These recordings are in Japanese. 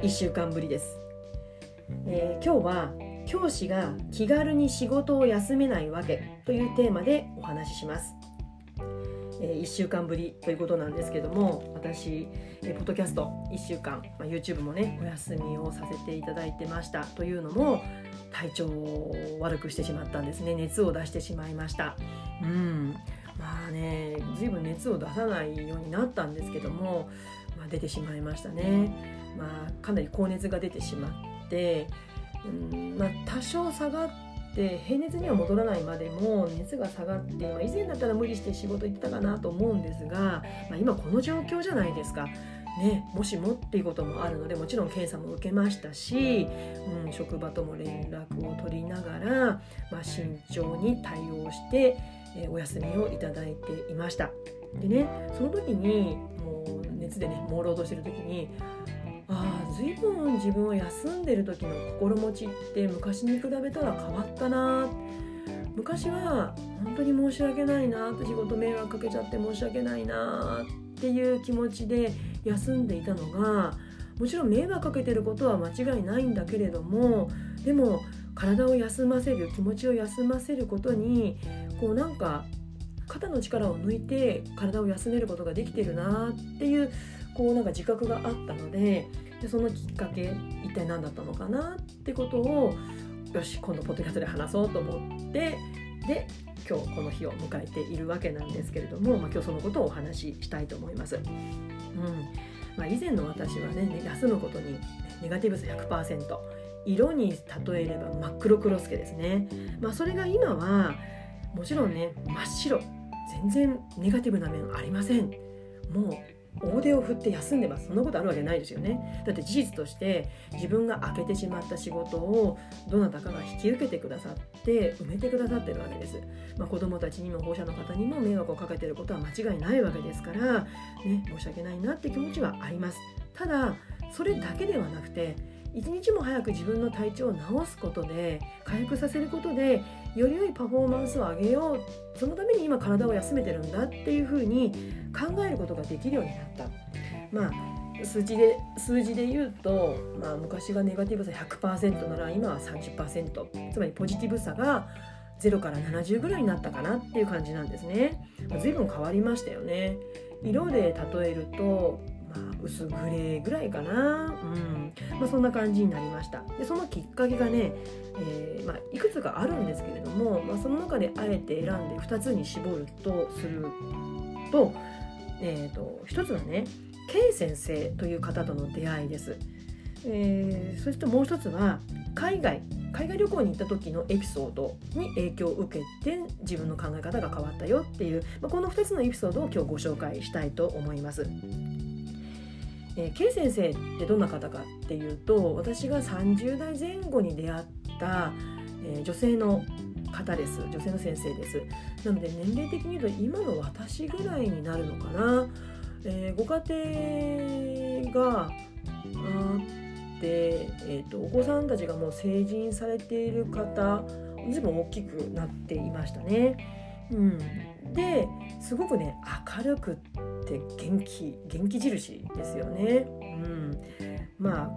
1週間ぶりです、えー、今日は教師が気軽に仕事を休めないわけというテーマでお話しします。え1週間ぶりということなんですけども私、えポッドキャスト1週間、まあ、YouTube もねお休みをさせていただいてましたというのも体調を悪くしてしまったんですね。熱を出してしまいました。うん。まあね随分熱を出さないようになったんですけども、まあ、出てしまいましたね、まあ、かなり高熱が出てしまってうんまあ、多少下がって平熱には戻らないまでも熱が下がって、まあ、以前だったら無理して仕事行ってたかなと思うんですが、まあ、今この状況じゃないですか。ね、もしもっていうこともあるのでもちろん検査も受けましたし、うん、職場とも連絡を取りながら、まあ、慎重に対応して、えー、お休みをいただいていました。でねその時にもう熱でね朦朧としてる時にああ随分自分は休んでる時の心持ちって昔に比べたら変わったな。昔は本当に申し訳ないなって仕事迷惑かけちゃって申し訳ないなっていう気持ちで休んでいたのがもちろん迷惑かけてることは間違いないんだけれどもでも体を休ませる気持ちを休ませることにこうなんか肩の力を抜いて体を休めることができてるなっていうこうなんか自覚があったのででそのきっかけ一体何だったのかなってことをよし今度ポッドキャストで話そうと思ってで今日この日を迎えているわけなんですけれども、まあ、今日そのことをお話ししたいと思います。うんまあ、以前の私はね休むことにネガティブさ100%色に例えれば真っ黒クロスケですね。まあ、それが今はもちろんね真っ白。全然ネガティブな面ありません。もう大手を振って休んでますそんなことあるわけないですよね。だって事実として自分が開けてしまった仕事をどなたかが引き受けてくださって埋めてくださってるわけです、まあ、子どもたちにも保護者の方にも迷惑をかけてることは間違いないわけですからね申し訳ないなって気持ちはあります。ただそれだけではなくて一日も早く自分の体調を治すことで回復させることでより良いパフォーマンスを上げようそのために今体を休めてるんだっていうふうに考えることができるようになった。まあ数字で数字で言うと、まあ、昔がネガティブさ100%なら今は30%つまりポジティブさが0から70ぐらいになったかなっていう感じなんですね。随分変わりましたよね。色で例えると薄グレーぐらいかな、うん。まあ、そんな感じになりました。でそのきっかけがね、えー、まあ、いくつかあるんですけれども、まあ、その中であえて選んで2つに絞るとすると,、えーと、1つはね K 先生という方との出会いです、えー、そしてもう一つは海外海外旅行に行った時のエピソードに影響を受けて自分の考え方が変わったよっていう、まあ、この2つのエピソードを今日ご紹介したいと思います。えー、K 先生ってどんな方かっていうと私が30代前後に出会った、えー、女性の方です。女性の先生です。なので年齢的に言うと今の私ぐらいになるのかな、えー、ご家庭があって、えーと、お子さんたちがもう成人されている方随分大きくなっていましたね。うん、ですごくね明るくってって元気元気印ですよね。うん、まあ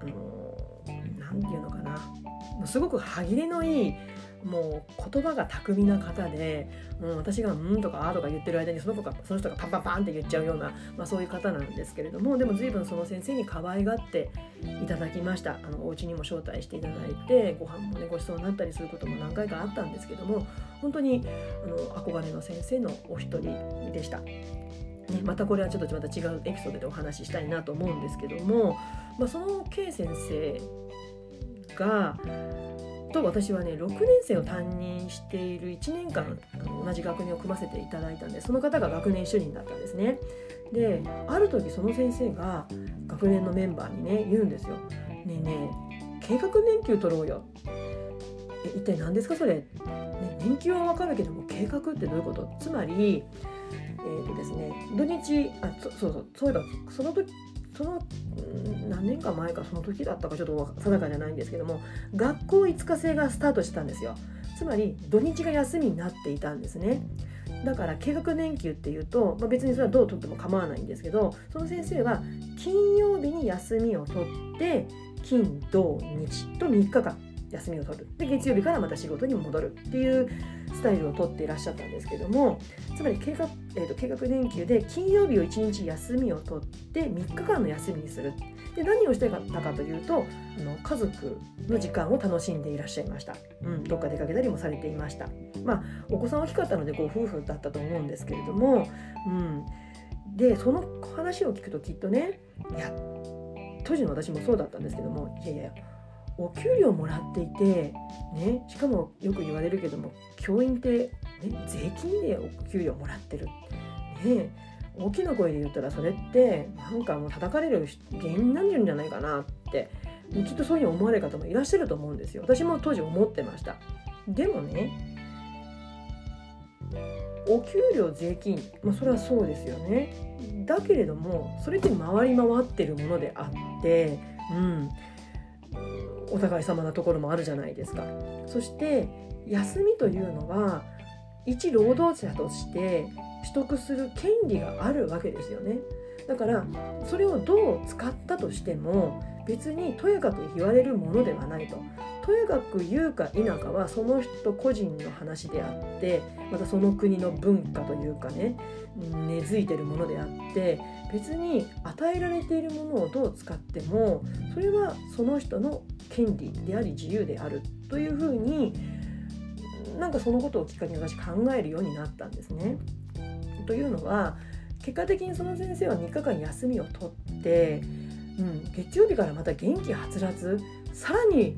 あの何て言うのかなすごく歯切れのいいもう言葉が巧みな方でも、う、私が「うん」とか「あ」とか言ってる間にその子がその人がパンパンパンって言っちゃうような、まあ、そういう方なんですけれどもでも随分その先生に可愛がっていただきましたあのお家にも招待していただいてご飯もねごちそうになったりすることも何回かあったんですけども本当にあの憧れの先生のお一人でした。ね、またこれはちょっとまた違うエピソードでお話ししたいなと思うんですけども、まあ、その K 先生がと私はね6年生を担任している1年間同じ学年を組ませていただいたんでその方が学年主任だったんですね。である時その先生が学年のメンバーにね言うんですよ。ねえねえ計画年休取ろうよ。え一体何ですかそれ、ね、年休は分かるけども計画ってどういうこと？つまりえーとですね、土日あそそうそうそういえばその時その何年か前かその時だったかちょっと定かじゃないんですけども学校5日制がスタートしたんですよ。つまり土日が休みになっていたんですね。だから計画年休っていうと、まあ、別にそれはどうとっても構わないんですけどその先生は金曜日に休みを取って金土日と3日間。休みを取る。で月曜日からまた仕事に戻るっていうスタイルをとっていらっしゃったんですけどもつまり計画,、えーと、計画年休で金曜日を1日休みを取って3日間の休みにする。で何をしてたかというとあの家族の時間を楽しんでいらっしゃいました、うん、どっか出かけたりもされていました。まあお子さん大きかったのでご夫婦だったと思うんですけれども、うん、でその話を聞くときっとねいや当時の私もそうだったんですけどもいやいやお給料もらっていて、ね、しかもよく言われるけども教員って、ね、税金でお給料もらってる。ね大きな声で言ったらそれってなんかもう叩かれる原因になるんじゃないかなってきっとそういうふうに思われる方もいらっしゃると思うんですよ。私も当時思ってました。でもねお給料税金、まあ、それはそうですよね。だけれどもそれって回り回ってるものであってうん。お互い様なところもあるじゃないですか。そして休みというのは一労働者として取得する権利があるわけですよね。だからそれをどう使ったとしても別にとやかく言われるものではないと。とやかく言うか否かはその人個人の話であってまたその国の文化というかね根付いてるものであって別に与えられているものをどう使ってもそれはその人の権利であり自由であるというふうになんかそのことをきっかけに私考えるようになったんですね。というのは結果的にその先生は3日間休みを取って、うん、月曜日からまた元気はつらつさらに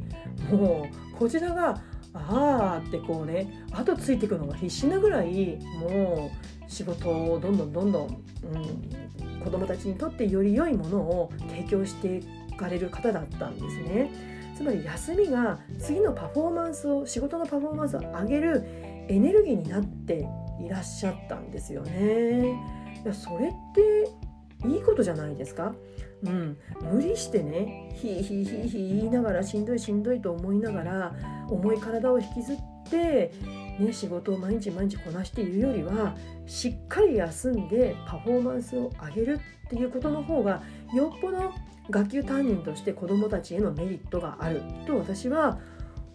もうこちらがああってこうね後ついていくのが必死なぐらいもう仕事をどんどんどんどん、うん、子どもたちにとってより良いものを提供していかれる方だったんですね。つまり休みが次のパフォーマンスを仕事のパフォーマンスを上げるエネルギーになっていらっしゃったんですよね。いやそれっていいことじゃないですか？うん、無理してねひいひいひいひい言いながらしんどいしんどいと思いながら重い体を引きずって、ね、仕事を毎日毎日こなしているよりはしっかり休んでパフォーマンスを上げるっていうことの方がよっぽど学級担任として子どもたちへのメリットがあると私は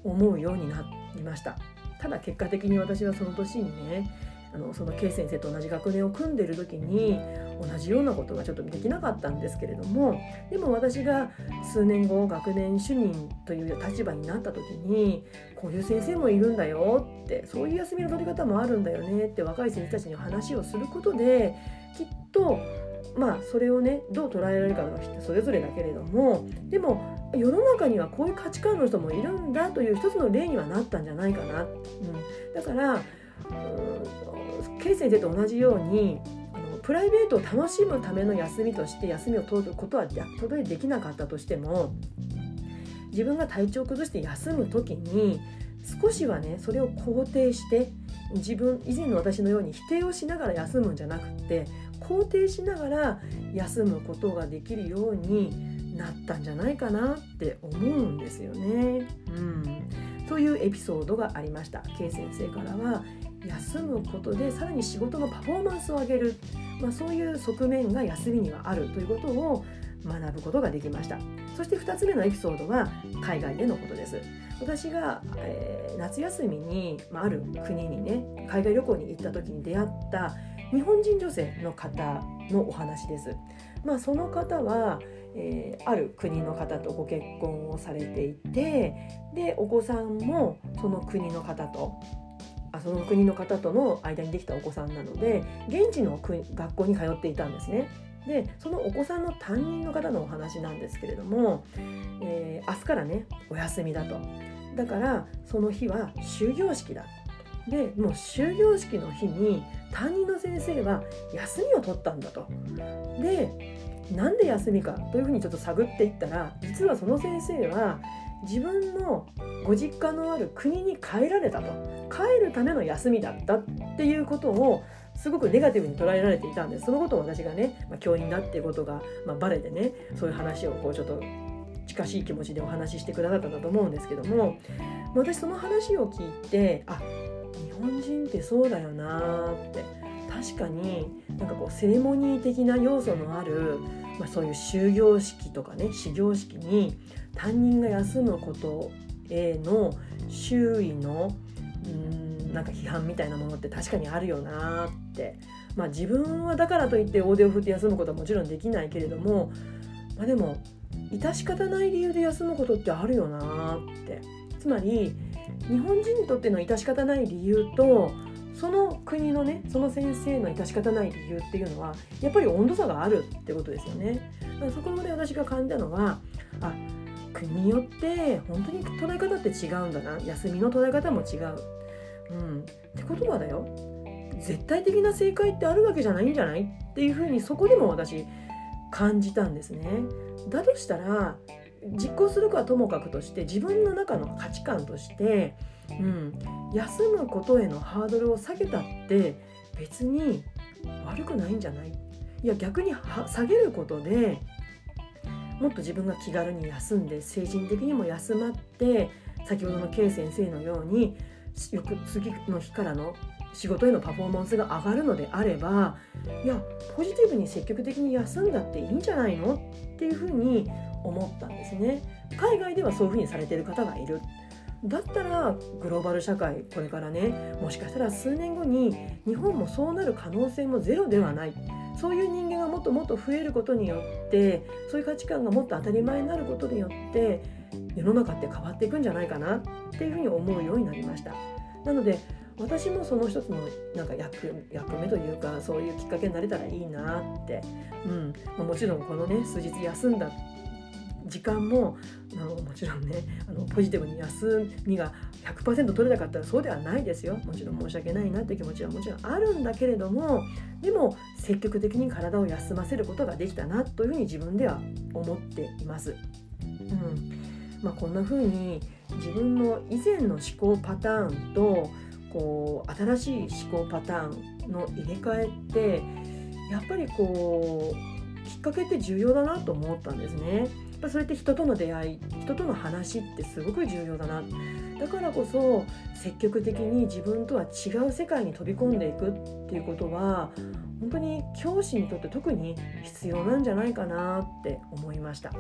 思うようになりました。ただ結果的に私はその年にねあのその K 先生と同じ学年を組んでる時に同じようなことがちょっとできなかったんですけれどもでも私が数年後学年主任という立場になった時にこういう先生もいるんだよってそういう休みの取り方もあるんだよねって若い先生たちに話をすることできっとまあそれをねどう捉えられるかは人それぞれだけれどもでも世の中にはこういう価値観の人もいるんだという一つの例にはなったんじゃないかな。うん、だからケイ先生と同じようにプライベートを楽しむための休みとして休みを取ることはたとえできなかったとしても自分が体調を崩して休む時に少しはねそれを肯定して自分以前の私のように否定をしながら休むんじゃなくって肯定しながら休むことができるようになったんじゃないかなって思うんですよね。うん、そういうエピソードがありました。K 先生からは休むことでさらに仕事のパフォーマンスを上げる、まあ、そういう側面が休みにはあるということを学ぶことができました。そして2つ目のエピソードは海外でのことです。私が、えー、夏休みに、まあ、ある国にね海外旅行に行った時に出会った日本人女性の方のお話です。まあ、その方は、えー、ある国の方とご結婚をされていてでお子さんもその国の方とその国の方との間にできたお子さんなので現地の学校に通っていたんですね。でそのお子さんの担任の方のお話なんですけれども、えー、明日からねお休みだとだからその日は終業式だでもう終業式の日に担任の先生は休みを取ったんだと。でなんで休みかというふうにちょっと探っていったら実はその先生は自分のご実家のある国に帰られたと。帰るための休みだったっていうことをすごくネガティブに捉えられていたんです。そのことを私がね、まあ、教員だっていうことが、まあ、バレてねそういう話をこうちょっと近しい気持ちでお話ししてくださったんだと思うんですけども。私その話を聞いてあ日本人ってそうだよなって。確かになんかこうセレモニー的な要素のある、まあ、そういう終業式とかね始業式に担任が休むことへの周囲のうんなんか批判みたいなものって確かにあるよなって。まあ自分はだからといって大手を振って休むことはもちろんできないけれどもまあでも致し方ない理由で休むことってあるよなって。つまり日本人にとっての致し方ない理由とその国のねその先生の致し方ない理由っていうのはやっぱり温度差があるってことですよね。だからそこで私が感じたのはあ国によって本当に捉え方って違うんだな休みの捉え方も違う。うん、ってことはだよ絶対的な正解ってあるわけじゃないんじゃないっていうふうにそこでも私感じたんですね。だとしたら実行するかはともかくとして自分の中の価値観として、うん、休むことへのハードルを下げたって別に悪くないんじゃない？いや逆に下げることでもっと自分が気軽に休んで精神的にも休まって先ほどの K 先生のように翌次の日からの仕事へのパフォーマンスが上がるのであればいやポジティブに積極的に休んだっていいんじゃないの？っていうふうに思ったんですね。海外ではそういうふうにされてる方がいる。だったらグローバル社会これからねもしかしたら数年後に日本もそうなる可能性もゼロではない。そういう人間がもっともっと増えることによってそういう価値観がもっと当たり前になることによって世の中って変わっていくんじゃないかなっていうふうに思うようになりました。なので私もその一つのなんか役目というかそういうきっかけになれたらいいなって、うん。もちろんこのね数日休んだ時間もあのもちろんねあのポジティブに休みが100%取れなかったらそうではないですよもちろん申し訳ないなって気持ちはもちろんあるんだけれどもでも積極的に体を休ませることができたなというふうに自分では思っています。うんまあ、こんな風に自分の以前の思考パターンとこう新しい思考パターンの入れ替えってやっぱりこうきっかけって重要だなと思ったんですね。っぱそれって人との出会い人との話ってすごく重要だなだからこそ積極的に自分とは違う世界に飛び込んでいくっていうことは本当に教師にとって特に必要なんじゃないかなって思いました。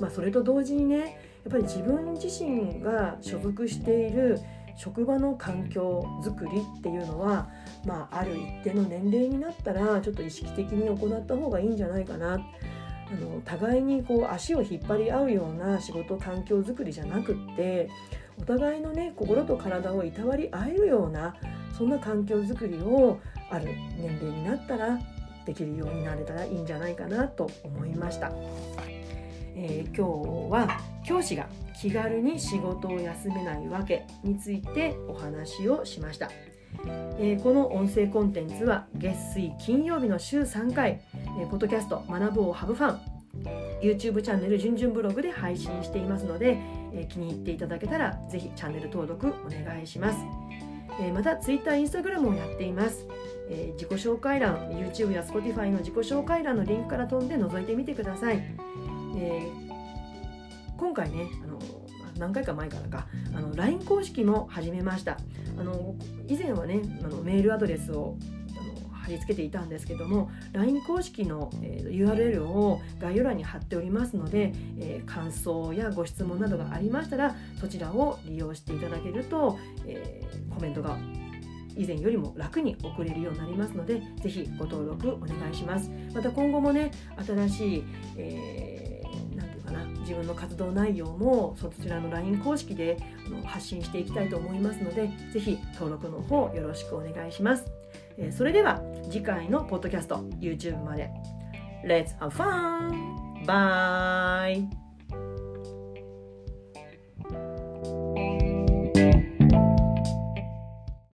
まあ、それと同時にねやっぱり自分自身が所属している職場の環境づくりっていうのは、まあ、ある一定の年齢になったらちょっと意識的に行った方がいいんじゃないかなあの互いにこう足を引っ張り合うような仕事環境づくりじゃなくってお互いのね心と体をいたわり合えるようなそんな環境づくりをある年齢になったらできるようになれたらいいんじゃないかなと思いました。えー、今日は教師が気軽に仕事を休めないわけについてお話をしました。えー、この音声コンテンツは月水金曜日の週3回、え、ポッドキャスト学ぼうハブファン。YouTube チャンネルじゅんじゅんブログで配信していますので、え、気に入っていただけたらぜひチャンネル登録お願いします、えまた Twitter、Instagram をやっています、え自己紹介欄 YouTube や Spotify の自己紹介欄のリンクから飛んで覗いてみてください、え今回ねあの何回か前からかあの LINE 公式も始めました。あの以前はねあのメールアドレスを貼り付けていたんですけども LINE 公式の、え、URL を概要欄に貼っておりますので、え、感想やご質問などがありましたらそちらを利用していただけると、え、コメントが以前よりも楽に送れるようになりますのでぜひご登録お願いしますまた今後もね新しい、えー自分の活動内容もそちらの LINE 公式で発信していきたいと思いますので是非登録の方よろしくお願いします。それでは次回のポッドキャスト YouTube まで Let's have fun! Bye!